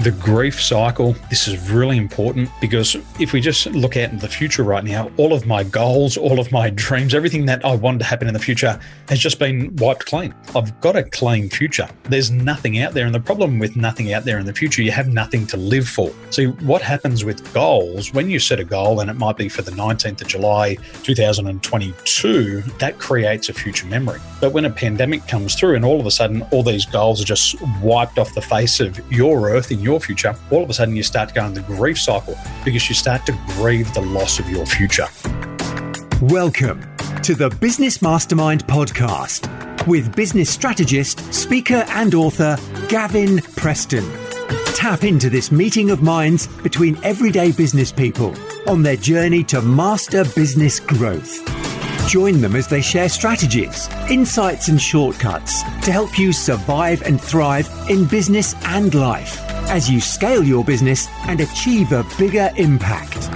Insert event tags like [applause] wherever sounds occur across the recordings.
the grief cycle, this is really important because if we just look into the future right now, all of my goals, all of my dreams, everything that I wanted to happen in the future has just been wiped clean. I've got a clean future. There's nothing out there. And the problem with nothing out there in the future, you have nothing to live for. See, what happens with goals, when you set a goal, and it might be for the 19th of July 2022, that creates a future memory. But when a pandemic comes through and all of a sudden all these goals are just wiped off the face of your earth in your future, all of a sudden you start to go into the grief cycle because you start to grieve the loss of your future. Welcome to the Business Mastermind podcast with business strategist, speaker, and author Gavin Preston. Tap into this meeting of minds between everyday business people on their journey to master business growth. Join them as they share strategies, insights, and shortcuts to help you survive and thrive in business and life as you scale your business and achieve a bigger impact.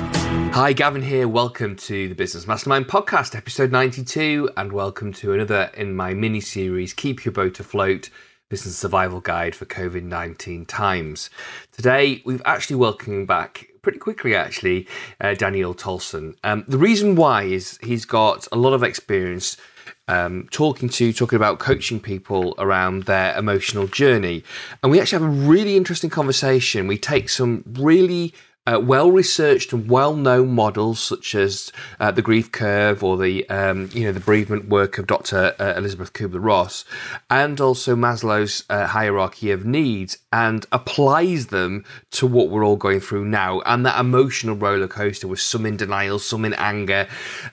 Hi, Gavin here. Welcome to the Business Mastermind podcast, episode 92, and welcome to another in my mini series, Keep Your Boat Afloat Business Survival Guide for COVID 19 Times. Today, we've actually welcomed back pretty quickly, actually, uh, Daniel Tolson. Um, the reason why is he's got a lot of experience um, talking to, talking about coaching people around their emotional journey. And we actually have a really interesting conversation. We take some really uh, well researched and well known models such as uh, the grief curve or the um, you know the bereavement work of Dr. Uh, Elisabeth Kubler Ross, and also Maslow's uh, hierarchy of needs, and applies them to what we're all going through now and that emotional roller coaster with some in denial, some in anger,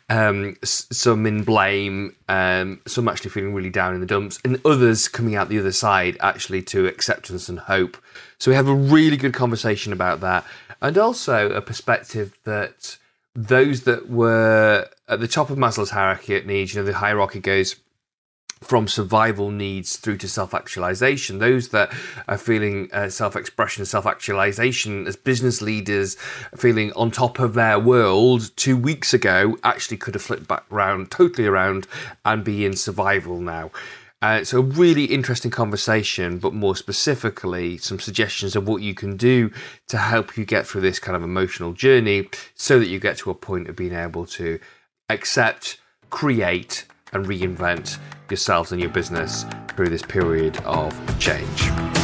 um, some in blame, um, some actually feeling really down in the dumps, and others coming out the other side actually to acceptance and hope. So we have a really good conversation about that and also a perspective that those that were at the top of Maslow's hierarchy at needs, you know, the hierarchy goes from survival needs through to self actualization. Those that are feeling uh, self expression, self actualization as business leaders, feeling on top of their world two weeks ago, actually could have flipped back around, totally around, and be in survival now. Uh, it's a really interesting conversation, but more specifically, some suggestions of what you can do to help you get through this kind of emotional journey so that you get to a point of being able to accept, create, and reinvent yourselves and your business through this period of change.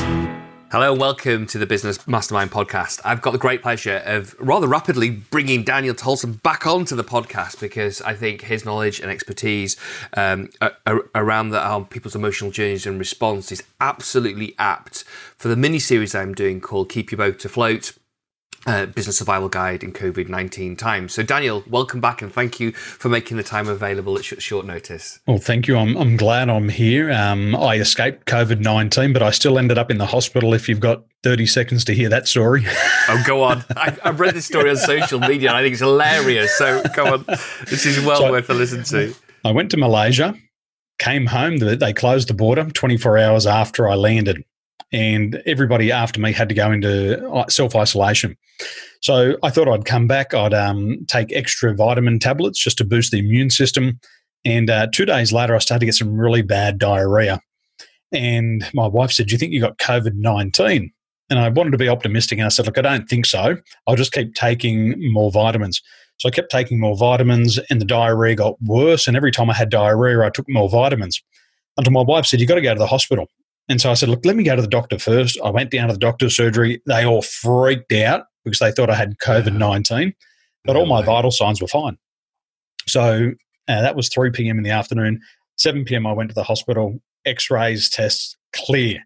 Hello and welcome to the Business Mastermind podcast. I've got the great pleasure of rather rapidly bringing Daniel Tolson back onto the podcast because I think his knowledge and expertise um, around the, um, people's emotional journeys and response is absolutely apt for the mini series I'm doing called Keep Your Boat Afloat uh, business survival guide in COVID 19 times. So, Daniel, welcome back and thank you for making the time available at sh- short notice. Well, thank you. I'm, I'm glad I'm here. Um, I escaped COVID 19, but I still ended up in the hospital. If you've got 30 seconds to hear that story. [laughs] oh, go on. I, have read this story on social media and I think it's hilarious. So, come on. This is well so, worth a listen to. I went to Malaysia, came home. They closed the border 24 hours after I landed and everybody after me had to go into uh, self isolation. So I thought I'd come back. I'd um, take extra vitamin tablets just to boost the immune system. And uh, two days later, I started to get some really bad diarrhea. And my wife said, Do you think you got COVID 19? And I wanted to be optimistic. And I said, Look, I don't think so. I'll just keep taking more vitamins. So I kept taking more vitamins, and the diarrhea got worse. And every time I had diarrhea, I took more vitamins. Until my wife said, You've got to go to the hospital. And so I said, look, let me go to the doctor first. I went down to the doctor's surgery. They all freaked out because they thought I had COVID 19, but all my vital signs were fine. So uh, that was 3 p.m. in the afternoon. 7 p.m., I went to the hospital, x rays, tests, clear.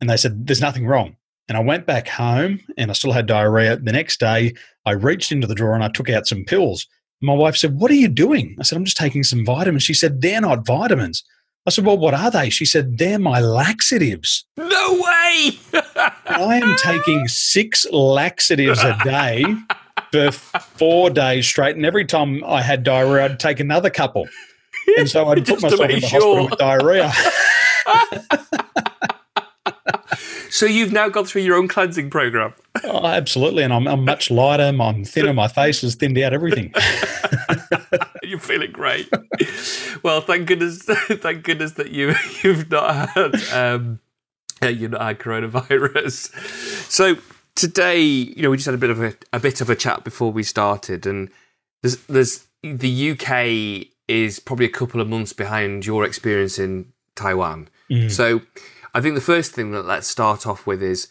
And they said, there's nothing wrong. And I went back home and I still had diarrhea. The next day, I reached into the drawer and I took out some pills. My wife said, What are you doing? I said, I'm just taking some vitamins. She said, They're not vitamins. I said, Well, what are they? She said, They're my laxatives. No way. [laughs] I am taking six laxatives a day for four days straight. And every time I had diarrhea, I'd take another couple. And so I'd put [laughs] myself in the sure. hospital with diarrhea. [laughs] so you've now gone through your own cleansing program. Oh, absolutely. And I'm, I'm much lighter. I'm thinner. My face has thinned out everything. [laughs] You're feeling great. well, thank goodness, [laughs] thank goodness that you [laughs] you've not had um, uh, you know, coronavirus. So today, you know, we just had a bit of a, a bit of a chat before we started, and there's there's the UK is probably a couple of months behind your experience in Taiwan. Mm. So I think the first thing that let's start off with is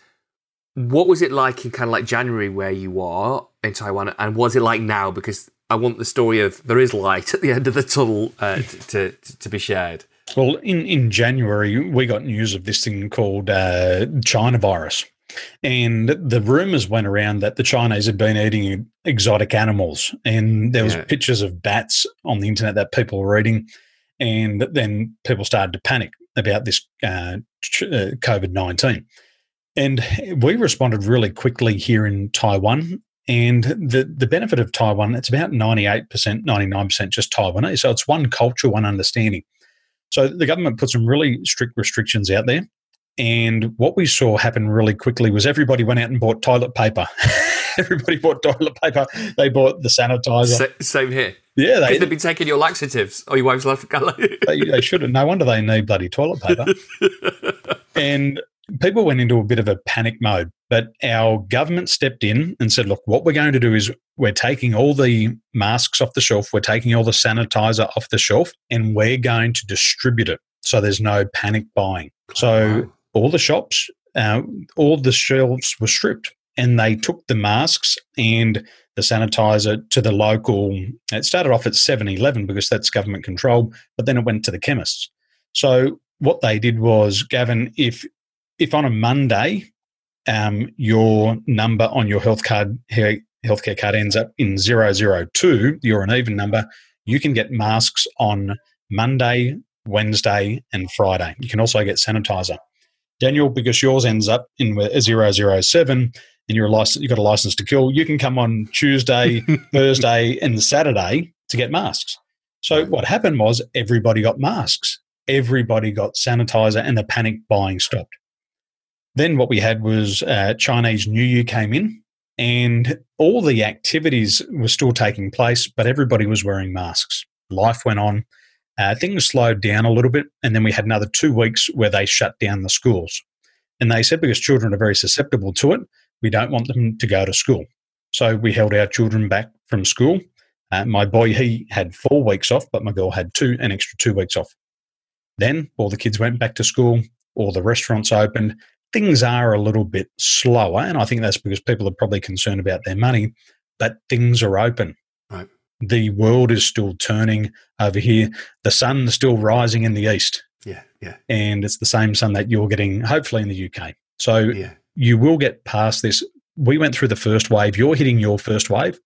what was it like in kind of like January where you are in Taiwan, and was it like now? Because I want the story of there is light [laughs] at the end of the tunnel uh, to, to to be shared. Well, in, in January, we got news of this thing called uh, China virus. And the rumors went around that the Chinese had been eating exotic animals. And there was Yeah. pictures of bats on the internet that people were eating. And then people started to panic about this uh, uh, COVID 19. And we responded really quickly here in Taiwan. And the, the benefit of Taiwan, it's about 98%, 99% just Taiwanese. So it's one culture, one understanding. So the government put some really strict restrictions out there. And what we saw happen really quickly was everybody went out and bought toilet paper. [laughs] [laughs] everybody bought toilet paper. They bought the sanitizer. Sa- same here. yeah, they, they've been taking your laxatives. Oh, your wife's left. [laughs] they, they should have. No wonder they need bloody toilet paper. [laughs] and people went into a bit of a panic mode. But our government stepped in and said, look, what we're going to do is we're taking all the masks off the shelf, we're taking all the sanitizer off the shelf, and we're going to distribute it. So there's no panic buying. So all the shops, uh, all the shelves were stripped, and they took the masks and the sanitizer to the local. It started off at 7 Eleven because that's government control, but then it went to the chemists. So what they did was, Gavin, if if on a Monday um, your number on your health card healthcare card ends up in 002, you're an even number, you can get masks on Monday, Wednesday, and Friday. You can also get sanitizer. Daniel, because yours ends up in a 007 and you're a license, you've got a license to kill, you can come on Tuesday, [laughs] Thursday, and Saturday to get masks. So what happened was everybody got masks, everybody got sanitizer, and the panic buying stopped. Then what we had was uh, Chinese New Year came in, and all the activities were still taking place, but everybody was wearing masks. Life went on. Uh, things slowed down a little bit, and then we had another two weeks where they shut down the schools. And they said because children are very susceptible to it, we don't want them to go to school. So we held our children back from school. Uh, my boy, he had four weeks off, but my girl had two, an extra two weeks off. Then all the kids went back to school, all the restaurants opened. Things are a little bit slower, and I think that's because people are probably concerned about their money, but things are open. Right. The world is still turning over here. The sun's still rising in the east, Yeah, yeah, and it's the same sun that you're getting, hopefully, in the UK. So yeah. You will get past this. We went through the first wave. You're hitting your first wave.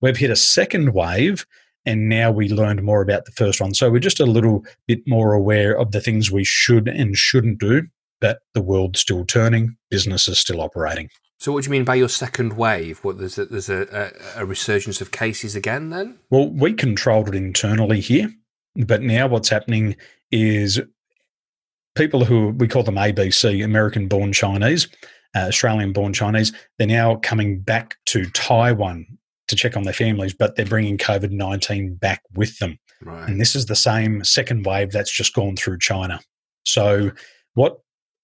We've hit a second wave, and now we learned more about the first one. So we're just a little bit more aware of the things we should and shouldn't do. But the world's still turning. Business is still operating. So, what do you mean by your second wave? What there's a, there's a, a, a resurgence of cases again? Then Well, we controlled it internally here, but now what's happening is people who we call them ABC, American born Chinese, uh, Australian born Chinese, they're now coming back to Taiwan to check on their families, but they're bringing COVID 19 back with them. right? And this is the same second wave that's just gone through China. So, what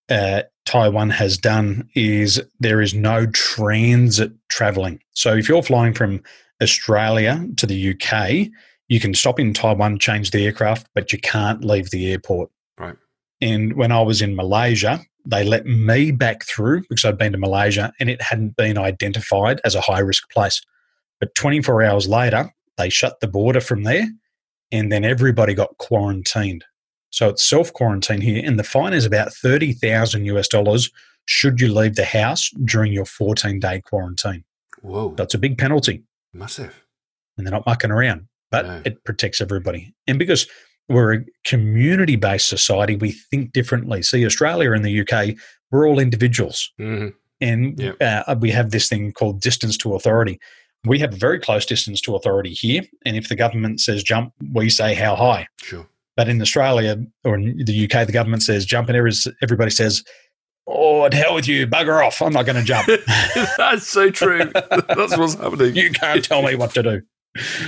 uh, Taiwan has done is there is no transit traveling. So, if you're flying from Australia to the UK, you can stop in Taiwan, change the aircraft, but you can't leave the airport. Right. And when I was in Malaysia, they let me back through because I'd been to Malaysia and it hadn't been identified as a high risk place. But 24 hours later, they shut the border from there and then everybody got quarantined. So it's self quarantine here, and the fine is about 30,000 US dollars should you leave the house during your 14 day quarantine. Whoa, That's a big penalty, massive. and they're not mucking around, but No. it protects everybody. And because we're a community based society, we think differently. See, Australia and the UK, we're all individuals hmm and Yep. uh, we have this thing called distance to authority. We have a very close distance to authority here, and if the government says jump, we say how high. Sure. But in Australia or in the UK, the government says jump, and everybody says, "Oh, to hell with you, bugger off! I'm not going to jump. [laughs] That's so true. [laughs] That's what's happening. you can't tell me what to do."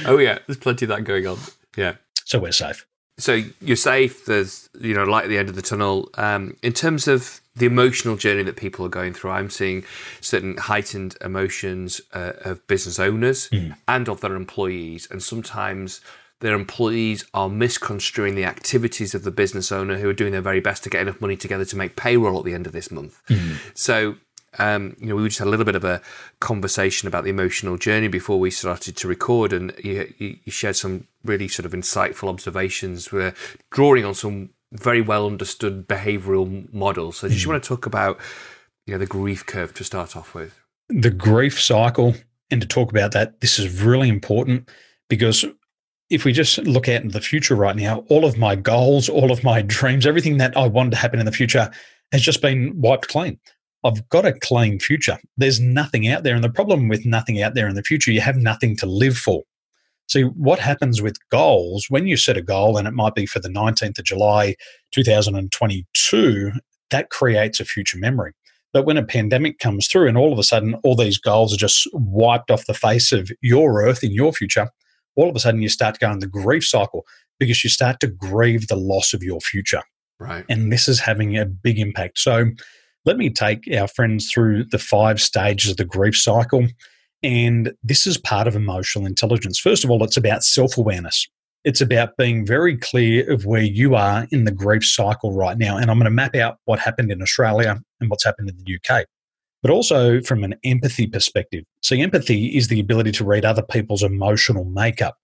Oh yeah, there's plenty of that going on. Yeah. So we're safe. So you're safe. There's you know light at the end of the tunnel. Um, in terms of the emotional journey that people are going through. I'm seeing certain heightened emotions uh, of business owners mm. and of their employees, and sometimes their employees are misconstruing the activities of the business owner who are doing their very best to get enough money together to make payroll at the end of this month. Mm. So um, you know, we just had a little bit of a conversation about the emotional journey before we started to record, and you, you shared some really sort of insightful observations. We're drawing on some very well understood behavioural models. So, do you mm. want to talk about you know the grief curve to start off with? The grief cycle, and to talk about that, this is really important because if we just look out into the future right now, all of my goals, all of my dreams, everything that I wanted to happen in the future has just been wiped clean. I've got a clean future. There's nothing out there. And the problem with nothing out there in the future, you have nothing to live for. See, what happens with goals, when you set a goal, and it might be for the 19th of July 2022, that creates a future memory. But when a pandemic comes through and all of a sudden all these goals are just wiped off the face of your earth in your future, all of a sudden you start to go in the grief cycle because you start to grieve the loss of your future. Right. And this is having a big impact. So let me take our friends through the five stages of the grief cycle. And this is part of emotional intelligence. First of all, it's about self awareness. It's about being very clear of where you are in the grief cycle right now. And I'm going to map out what happened in Australia and what's happened in the UK, but also from an empathy perspective. So, empathy is the ability to read other people's emotional makeup.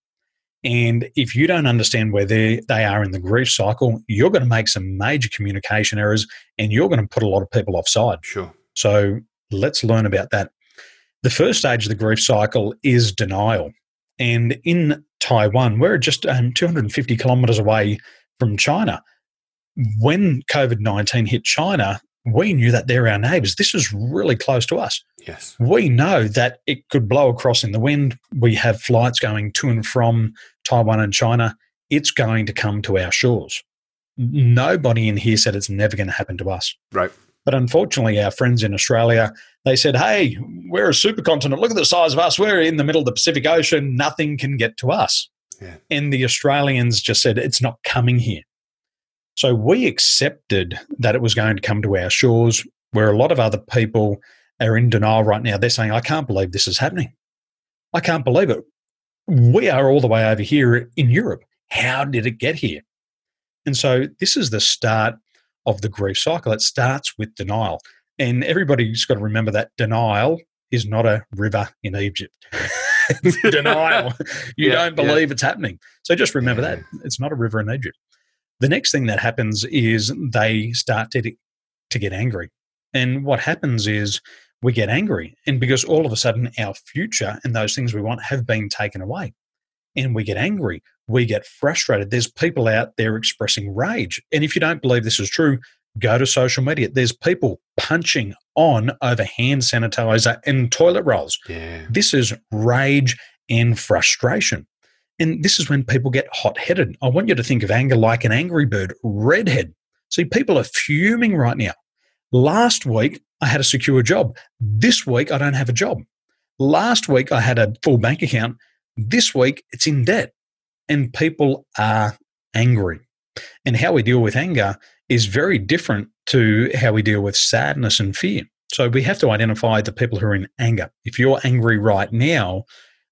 And if you don't understand where they, they are in the grief cycle, you're going to make some major communication errors and you're going to put a lot of people offside. Sure. So let's learn about that. The first stage of the grief cycle is denial. And in Taiwan, we're just um, 250 kilometers away from China. When COVID 19 hit China, we knew that they're our neighbors. This is really close to us. Yes. We know that it could blow across in the wind. We have flights going to and from Taiwan and China. It's going to come to our shores. Nobody in here said it's never going to happen to us. Right. But unfortunately, our friends in Australia, they said, hey, we're a supercontinent. Look at the size of us. We're in the middle of the Pacific Ocean. Nothing can get to us. Yeah. And the Australians just said, it's not coming here. So we accepted that it was going to come to our shores, where a lot of other people are in denial right now. They're saying, I can't believe this is happening. I can't believe it. We are all the way over here in Europe. How did it get here? And so this is the start of the grief cycle. It starts with denial. And everybody's got to remember that denial is not a river in Egypt. [laughs] denial. [laughs] You yeah, don't believe yeah. it's happening. So just remember that. It's not a river in Egypt. The next thing that happens is they start to, to get angry. And what happens is we get angry. And because all of a sudden our future and those things we want have been taken away, and we get angry, we get frustrated. There's people out there expressing rage. And if you don't believe this is true, go to social media. There's people punching on over hand sanitizer and toilet rolls. Yeah. This is rage and frustration. And this is when people get hot headed. I want you to think of anger like an angry bird, redhead. See, people are fuming right now. Last week, I had a secure job. This week, I don't have a job. Last week, I had a full bank account. This week, it's in debt. And people are angry. And how we deal with anger is very different to how we deal with sadness and fear. So we have to identify the people who are in anger. If you're angry right now,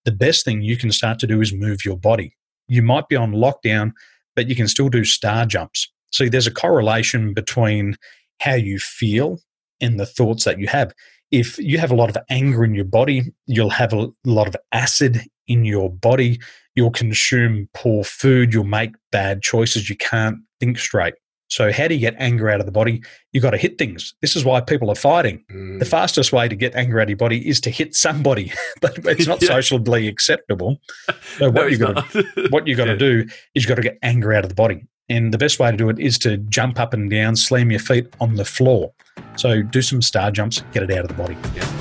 the best thing you can start to do is move your body. You might be on lockdown, but you can still do star jumps. See, there's a correlation between how you feel and the thoughts that you have. If you have a lot of anger in your body, you'll have a lot of acid in your body. You'll consume poor food. You'll make bad choices. You can't think straight. So, how do you get anger out of the body? You've got to hit things. This is why people are fighting. Mm. The fastest way to get anger out of your body is to hit somebody, [laughs] but it's not [laughs] yeah. socially acceptable. [laughs] So, what no, you've got to, what you got to do is you've got to get anger out of the body. And the best way to do it is to jump up and down, slam your feet on the floor. So, do some star jumps, get it out of the body. Yeah.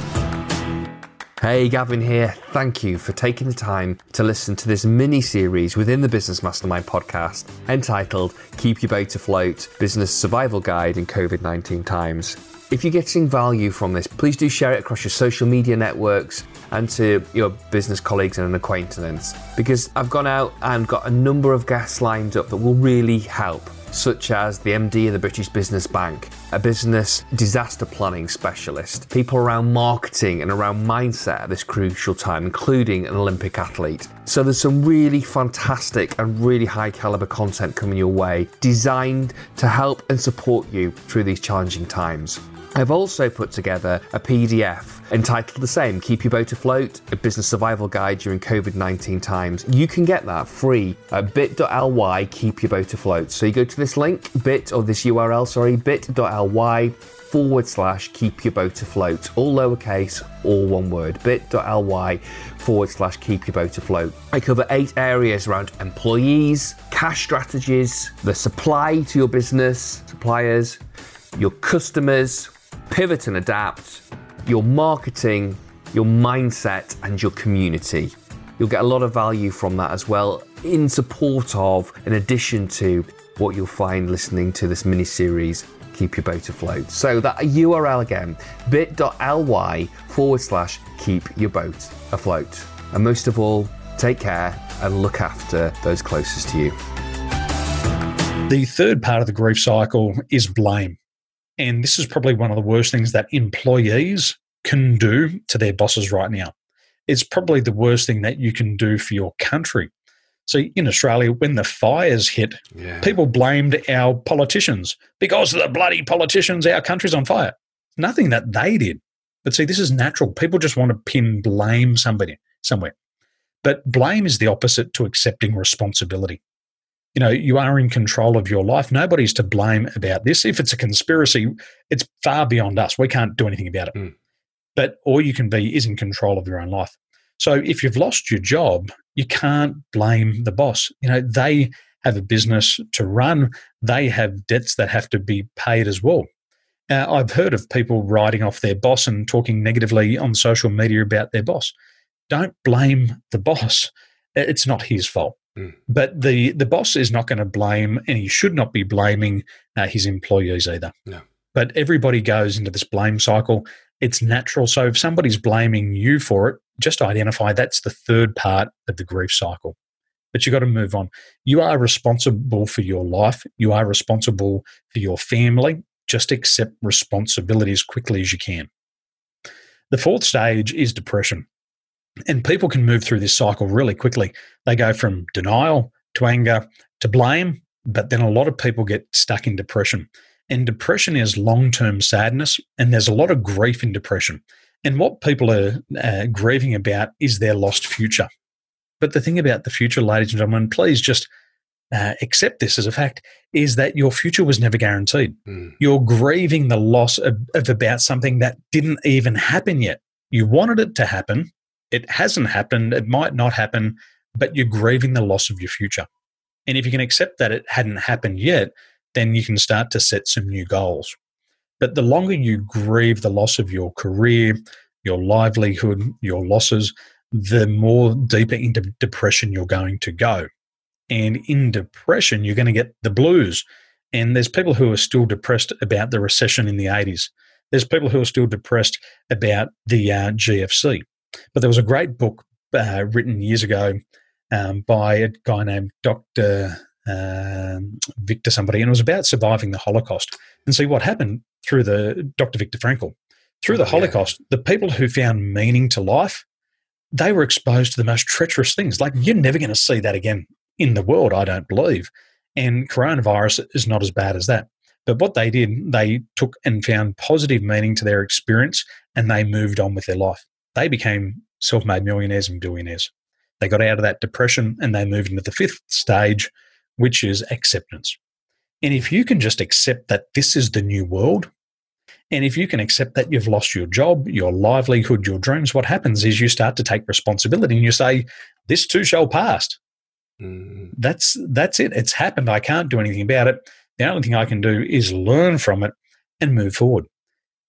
Hey, Gavin here. Thank you for taking the time to listen to this mini series within the Business Mastermind podcast entitled Keep Your Boat Afloat Business Survival Guide in COVID 19 Times. If you're getting value from this, please do share it across your social media networks and to your business colleagues and acquaintances because I've gone out and got a number of guests lined up that will really help such as the MD of the British Business Bank, a business disaster planning specialist, people around marketing and around mindset at this crucial time, including an Olympic athlete. So there's some really fantastic and really high caliber content coming your way, designed to help and support you through these challenging times. I've also put together a PDF entitled the same Keep Your Boat Afloat, a business survival guide during COVID 19 times. You can get that free at bit.ly keep your boat afloat. So you go to this link, bit or this URL, sorry, bit.ly forward slash keep your boat afloat, all lowercase, all one word, bit.ly forward slash keep your boat afloat. I cover eight areas around employees, cash strategies, the supply to your business, suppliers, your customers, pivot and adapt, your marketing, your mindset, and your community. You'll get a lot of value from that as well, in support of, in addition to what you'll find listening to this mini series, Keep Your Boat Afloat. So, that URL again bit.ly forward slash keep your boat afloat. And most of all, take care and look after those closest to you. The third part of the grief cycle is blame. And this is probably one of the worst things that employees can do to their bosses right now. It's probably the worst thing that you can do for your country. So in Australia, when the fires hit, yeah. people blamed our politicians because of the bloody politicians, our country's on fire. Nothing that they did. But see, this is natural. People just want to pin blame somebody somewhere. But blame is the opposite to accepting responsibility you know, you are in control of your life. Nobody's to blame about this. If it's a conspiracy, it's far beyond us. We can't do anything about it. Mm. But all you can be is in control of your own life. So if you've lost your job, you can't blame the boss. You know, they have a business to run, they have debts that have to be paid as well. Uh, I've heard of people writing off their boss and talking negatively on social media about their boss. Don't blame the boss. It's not his fault. Mm. But the, the boss is not going to blame, and he should not be blaming uh, his employees either. No. But everybody goes into this blame cycle. It's natural. So if somebody's blaming you for it, just identify that's the third part of the grief cycle. But you've got to move on. You are responsible for your life, you are responsible for your family. Just accept responsibility as quickly as you can. The fourth stage is depression. And people can move through this cycle really quickly. They go from denial to anger to blame, but then a lot of people get stuck in depression. And depression is long term sadness, and there's a lot of grief in depression. And what people are uh, grieving about is their lost future. But the thing about the future, ladies and gentlemen, please just uh, accept this as a fact, is that your future was never guaranteed. Mm. You're grieving the loss of, of about something that didn't even happen yet. You wanted it to happen, it hasn't happened, it might not happen, but you're grieving the loss of your future. And if you can accept that it hadn't happened yet, then you can start to set some new goals. But the longer you grieve the loss of your career, your livelihood, your losses, the more deeper into depression you're going to go. And in depression, you're going to get the blues. And there's people who are still depressed about the recession in the 80s. There's people who are still depressed about the uh, GFC. But there was a great book uh, written years ago um, by a guy named Dr. Uh, Victor somebody, and it was about surviving the Holocaust. And see what happened through the Dr. Viktor Frankl. Through the oh, Holocaust, yeah. the people who found meaning to life, they were exposed to the most treacherous things. Like you're never going to see that again in the world, I don't believe. And coronavirus is not as bad as that. But what they did, they took and found positive meaning to their experience and they moved on with their life they became self made millionaires and billionaires. They got out of that depression and they moved into the fifth stage, which is acceptance. And if you can just accept that this is the new world, and if you can accept that you've lost your job, your livelihood, your dreams, what happens is you start to take responsibility and you say, This too shall pass. Mm. That's that's it. It's happened. I can't do anything about it. The only thing I can do is learn from it and move forward.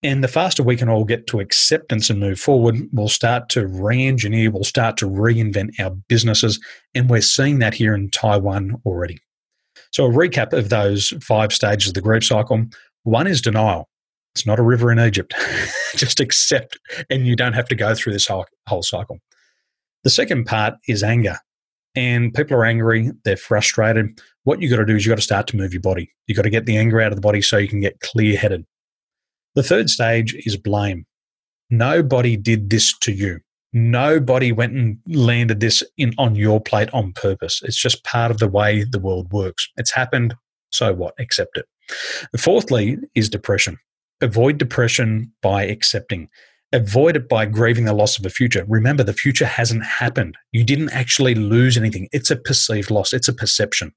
And the faster we can all get to acceptance and move forward, we'll start to re engineer, we'll start to reinvent our businesses. And we're seeing that here in Taiwan already. So, a recap of those five stages of the grief cycle one is denial. It's not a river in Egypt. [laughs] Just accept, and you don't have to go through this whole, cycle. The second part is anger. And people are angry, they're frustrated. What you got to do is you got to start to move your body. You got to get the anger out of the body so you can get clear headed. The third stage is blame. Nobody did this to you. Nobody went and landed this in on your plate on purpose. It's just part of the way the world works. It's happened, so what? Accept it. Fourthly is depression. Avoid depression by accepting. Avoid it by grieving the loss of a future. Remember, the future hasn't happened. You didn't actually lose anything. It's a perceived loss, it's a perception.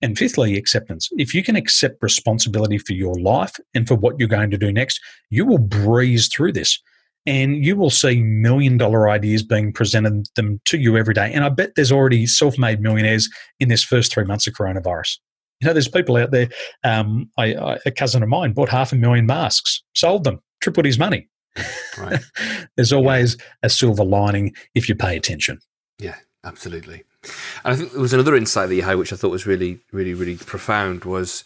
And fifthly, acceptance. If you can accept responsibility for your life and for what you're going to do next, you will breeze through this and you will see million dollar ideas being presented them to you every day. And I bet there's already self made millionaires in this first three months of coronavirus. You know, there's people out there. Um, I, I, a cousin of mine bought half a million masks, sold them, tripled his money. Right. [laughs] there's always a silver lining if you pay attention. Yeah, absolutely. And I think there was another insight that you had, which I thought was really, really, really profound, was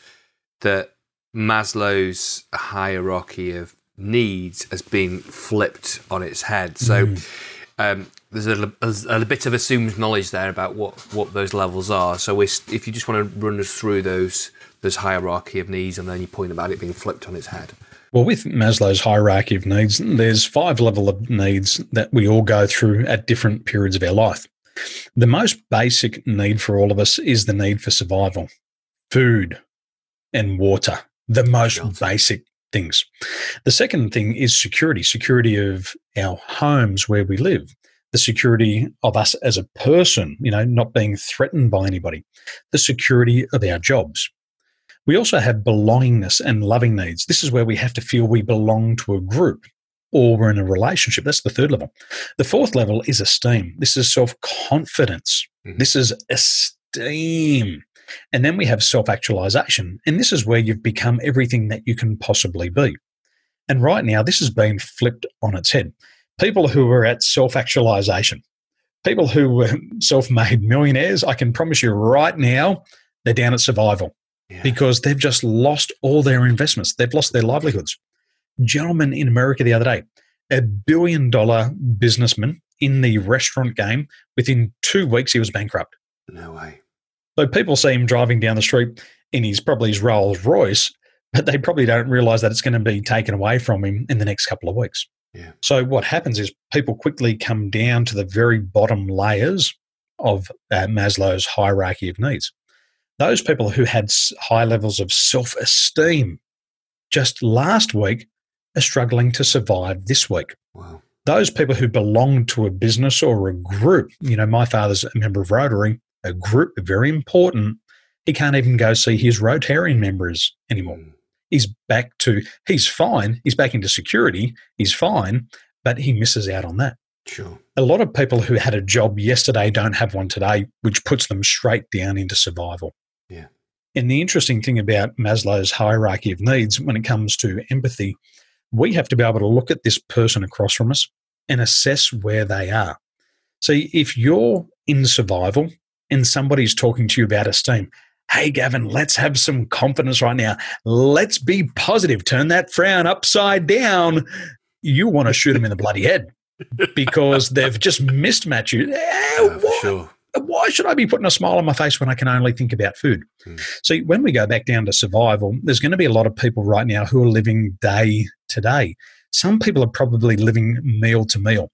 that Maslow's hierarchy of needs has been flipped on its head. So mm. um, there's a, a, a, bit of assumed knowledge there about what, what those levels are. So if you just want to run us through those those hierarchy of needs, and then you point about it being flipped on its head. Well, with Maslow's hierarchy of needs, there's five level of needs that we all go through at different periods of our life. The most basic need for all of us is the need for survival, food and water. The most basic things. The second thing is security security of our homes where we live, the security of us as a person, you know, not being threatened by anybody, the security of our jobs. We also have belongingness and loving needs. This is where we have to feel we belong to a group or we're in a relationship. That's the third level. The fourth level is esteem. This is self confidence. Mm-hmm. This is esteem. And then we have self actualization. And this is where you've become everything that you can possibly be. And right now, this has been flipped on its head. People who are at self actualization, people who were [laughs] self made millionaires, I can promise you right now, they're down at survival yeah. because they've just lost all their investments. They've lost their livelihoods. Gentleman in America the other day, a billion dollar businessman in the restaurant game, within two weeks, he was bankrupt. No way. So people see him driving down the street in his probably his Rolls Royce, but they probably don't realize that it's going to be taken away from him in the next couple of weeks. Yeah. So what happens is people quickly come down to the very bottom layers of uh, Maslow's hierarchy of needs. Those people who had high levels of self-esteem just last week are struggling to survive this week. Wow. Those people who belong to a business or a group, you know, my father's a member of Rotary, a group, very important. He can't even go see his Rotarian members anymore. Mm. He's back to, he's fine. He's back into security. He's fine, but he misses out on that. Sure. A lot of people who had a job yesterday don't have one today, which puts them straight down into survival. Yeah. And the interesting thing about Maslow's hierarchy of needs when it comes to empathy, we have to be able to look at this person across from us and assess where they are. So if you're in survival and somebody's talking to you about esteem, hey, Gavin, let's have some confidence right now. Let's be positive. Turn that frown upside down. You want to shoot them in the bloody head because they've just mismatched you. Yeah, sure. Why should I be putting a smile on my face when I can only think about food? Hmm. So, when we go back down to survival, there's going to be a lot of people right now who are living day to day. Some people are probably living meal to meal.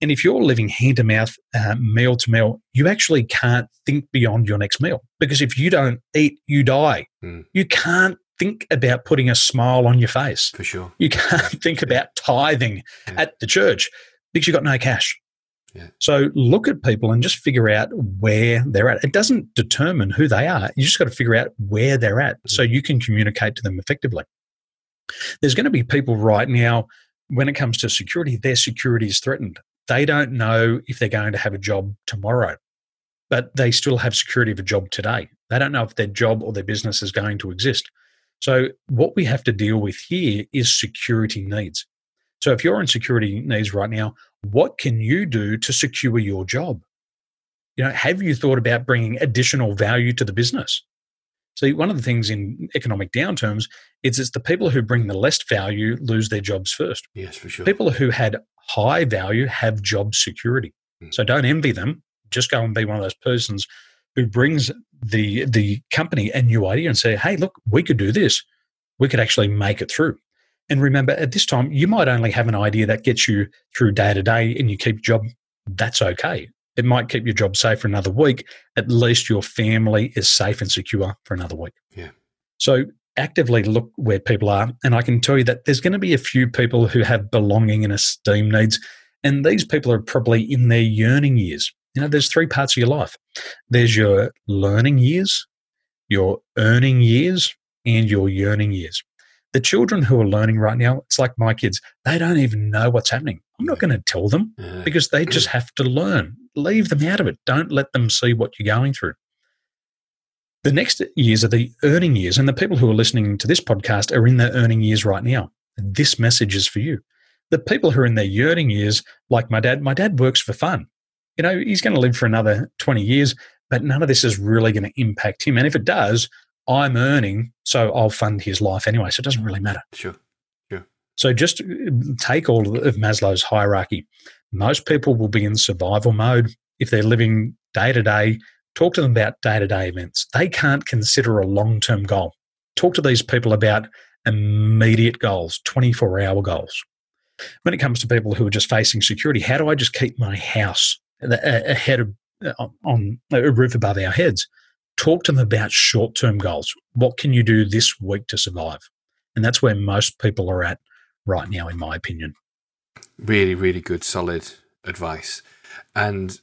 And if you're living hand to mouth, uh, meal to meal, you actually can't think beyond your next meal because if you don't eat, you die. Mm. You can't think about putting a smile on your face. For sure. You can't think about tithing yeah. at the church because you've got no cash. Yeah. So look at people and just figure out where they're at. It doesn't determine who they are. You just got to figure out where they're at mm. so you can communicate to them effectively. There's going to be people right now when it comes to security, their security is threatened they don't know if they're going to have a job tomorrow, but they still have security of a job today. They don't know if their job or their business is going to exist. So, what we have to deal with here is security needs. So, if you're in security needs right now, what can you do to secure your job? You know, have you thought about bringing additional value to the business? See, one of the things in economic downturns It's, it's the people who bring the least value lose their jobs first. Yes, for sure. People who had high value have job security. Mm. So don't envy them. Just go and be one of those persons who brings the the company a new idea and say, "Hey, look, we could do this. We could actually make it through." And remember, at this time, you might only have an idea that gets you through day to day, and you keep your job. That's okay. It might keep your job safe for another week. At least your family is safe and secure for another week. Yeah. So actively look where people are, and I can tell you that there's going to be a few people who have belonging and esteem needs, and these people are probably in their yearning years. You know, there's three parts of your life. There's your learning years, your earning years, and your yearning years. The children who are learning right now, it's like my kids, they don't even know what's happening. I'm not going to tell them because they just have to learn. Leave them out of it. Don't let them see what you're going through. The next years are the earning years, and the people who are listening to this podcast are in their earning years right now. This message is for you. The people who are in their yearning years, like my dad, my dad works for fun. You know, he's going to live for another 20 years, but none of this is really going to impact him. And if it does, I'm earning, so I'll fund his life anyway. So it doesn't really matter. Sure. Sure. So just uh, take all of Maslow's hierarchy. Most people will be in survival mode if they're living day to day. Talk to them about day to day events. They can't consider a long term goal. Talk to these people about immediate goals, 24 hour goals. When it comes to people who are just facing security, how do I just keep my house ahead of uh, on a roof above our heads? Talk to them about short term goals. What can you do this week to survive? And that's where most people are at right now, in my opinion. Really, really good, solid advice. And uh,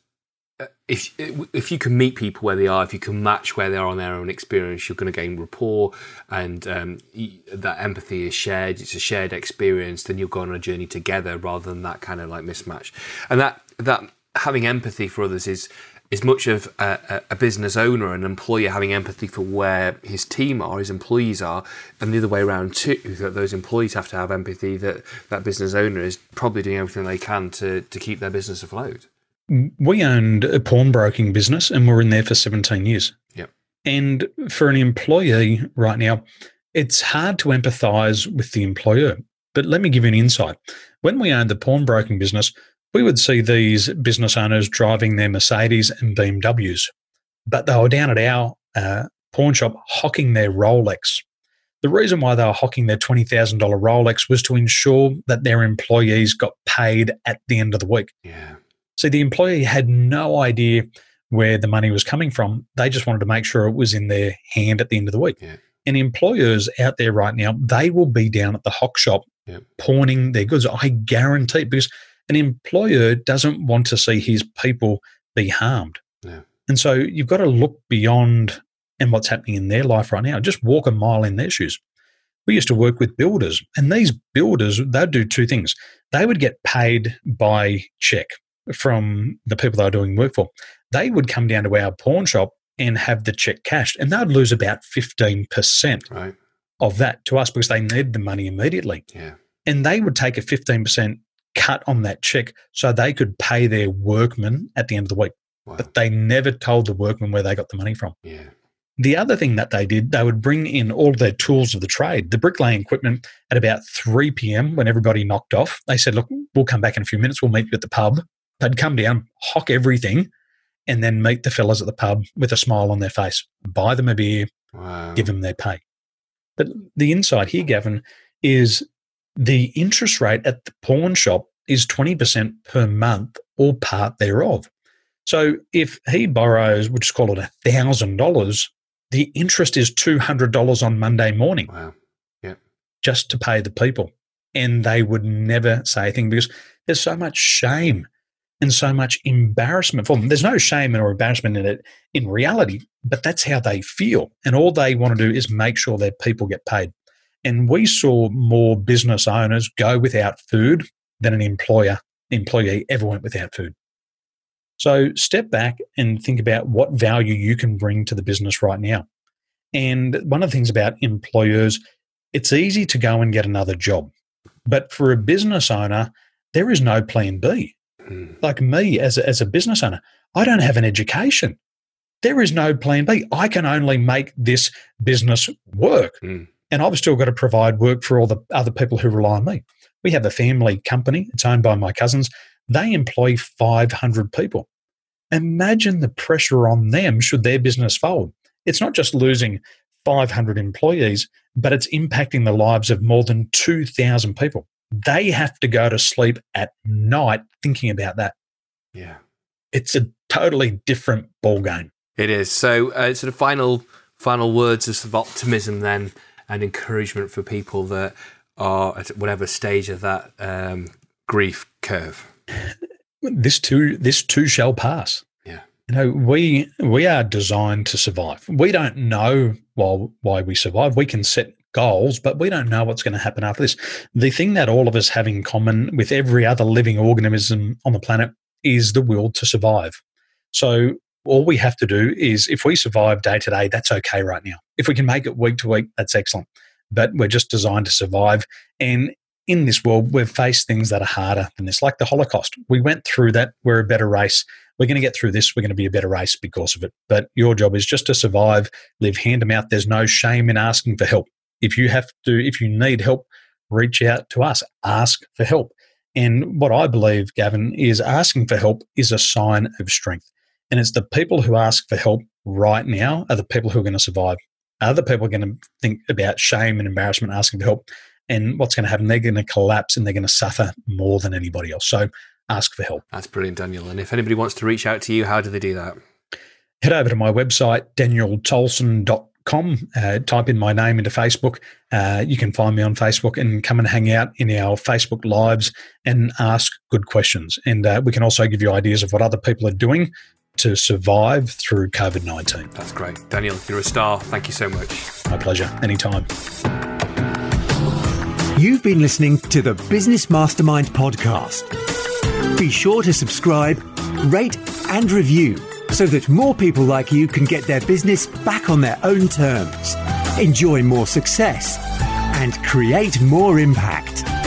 if if you can meet people where they are, if you can match where they are on their own experience, you're going to gain rapport, and um, that empathy is shared. It's a shared experience. Then you'll go on a journey together rather than that kind of like mismatch. And that that having empathy for others is as much of a, a, business owner, an employer having empathy for where his team are, his employees are, and the other way around too. That those employees have to have empathy that that business owner is probably doing everything they can to to keep their business afloat. We owned a pawnbroking business, and we're in there for seventeen years. Yep. And for an employee right now, it's hard to empathise with the employer. But let me give you an insight. When we owned the pawnbroking business, we would see these business owners driving their Mercedes and BMWs, but they were down at our uh, pawn shop hocking their Rolex. The reason why they were hocking their $20,000 Rolex was to ensure that their employees got paid at the end of the week. Yeah. So the employee had no idea where the money was coming from. They just wanted to make sure it was in their hand at the end of the week. Yeah. And employers out there right now, they will be down at the hock shop yeah. pawning their goods. I guarantee because an employer doesn't want to see his people be harmed. Yeah. And so you've got to look beyond and what's happening in their life right now. Just walk a mile in their shoes. We used to work with builders, and these builders, they'd do two things. They would get paid by check from the people they were doing work for. They would come down to our pawn shop and have the check cashed, and they'd lose about 15% right. of that to us because they needed the money immediately. Yeah. And they would take a 15% cut on that check so they could pay their workmen at the end of the week. Wow. But they never told the workmen where they got the money from. Yeah. The other thing that they did, they would bring in all their tools of the trade, the bricklaying equipment at about 3 p.m. when everybody knocked off. They said, Look, we'll come back in a few minutes. We'll meet you at the pub. They'd come down, hock everything, and then meet the fellas at the pub with a smile on their face, buy them a beer, Wow. give them their pay. But the insight here, Gavin, is the interest rate at the pawn shop is 20% per month or part thereof. So if he borrows, we'll just call it $1,000, the interest is $200 on Monday morning Wow. just to pay the people. And they would never say a thing because there's so much shame and so much embarrassment for them. There's no shame or embarrassment in it in reality, but that's how they feel. And all they want to do is make sure their people get paid. And we saw more business owners go without food than an employer employee ever went without food. So step back and think about what value you can bring to the business right now. And one of the things about employers, it's easy to go and get another job. But for a business owner, there is no plan B. Mm. Like me as a, as a business owner, I don't have an education. There is no plan B. I can only make this business work. Mm. And I've still got to provide work for all the other people who rely on me. We have a family company, it's owned by my cousins. They employ 500 people. Imagine the pressure on them should their business fold. It's not just losing 500 employees, but it's impacting the lives of more than 2,000 people. They have to go to sleep at night thinking about that. Yeah. It's a totally different ball game. It is. So, uh, sort of final final words of optimism then and encouragement for people that are at whatever stage of that um, grief curve. This too, this too shall pass. Yeah. You know, we we are designed to survive. We don't know why why we survive. We can set goals, but we don't know what's going to happen after this. The thing that all of us have in common with every other living organism on the planet is the will to survive. So all we have to do is if we survive day to day, that's okay right now. If we can make it week to week, that's excellent. But we're just designed to survive. And in this world, we've faced things that are harder than this, like the Holocaust. We went through that. We're a better race. We're going to get through this. We're going to be a better race because of it. But your job is just to survive, live hand to mouth. There's no shame in asking for help. If you have to, if you need help, reach out to us, ask for help. And what I believe, Gavin, is asking for help is a sign of strength. And it's the people who ask for help right now are the people who are going to survive. Other people are going to think about shame and embarrassment asking for help. And what's going to happen? They're going to collapse and they're going to suffer more than anybody else. So ask for help. That's brilliant, Daniel. And if anybody wants to reach out to you, how do they do that? Head over to my website, danieltolson.com. Uh, type in my name into Facebook. Uh, you can find me on Facebook and come and hang out in our Facebook lives and ask good questions. And uh, we can also give you ideas of what other people are doing to survive through COVID 19. That's great. Daniel, you're a star. Thank you so much. My pleasure. Anytime. You've been listening to the Business Mastermind podcast. Be sure to subscribe, rate, and review so that more people like you can get their business back on their own terms, enjoy more success, and create more impact.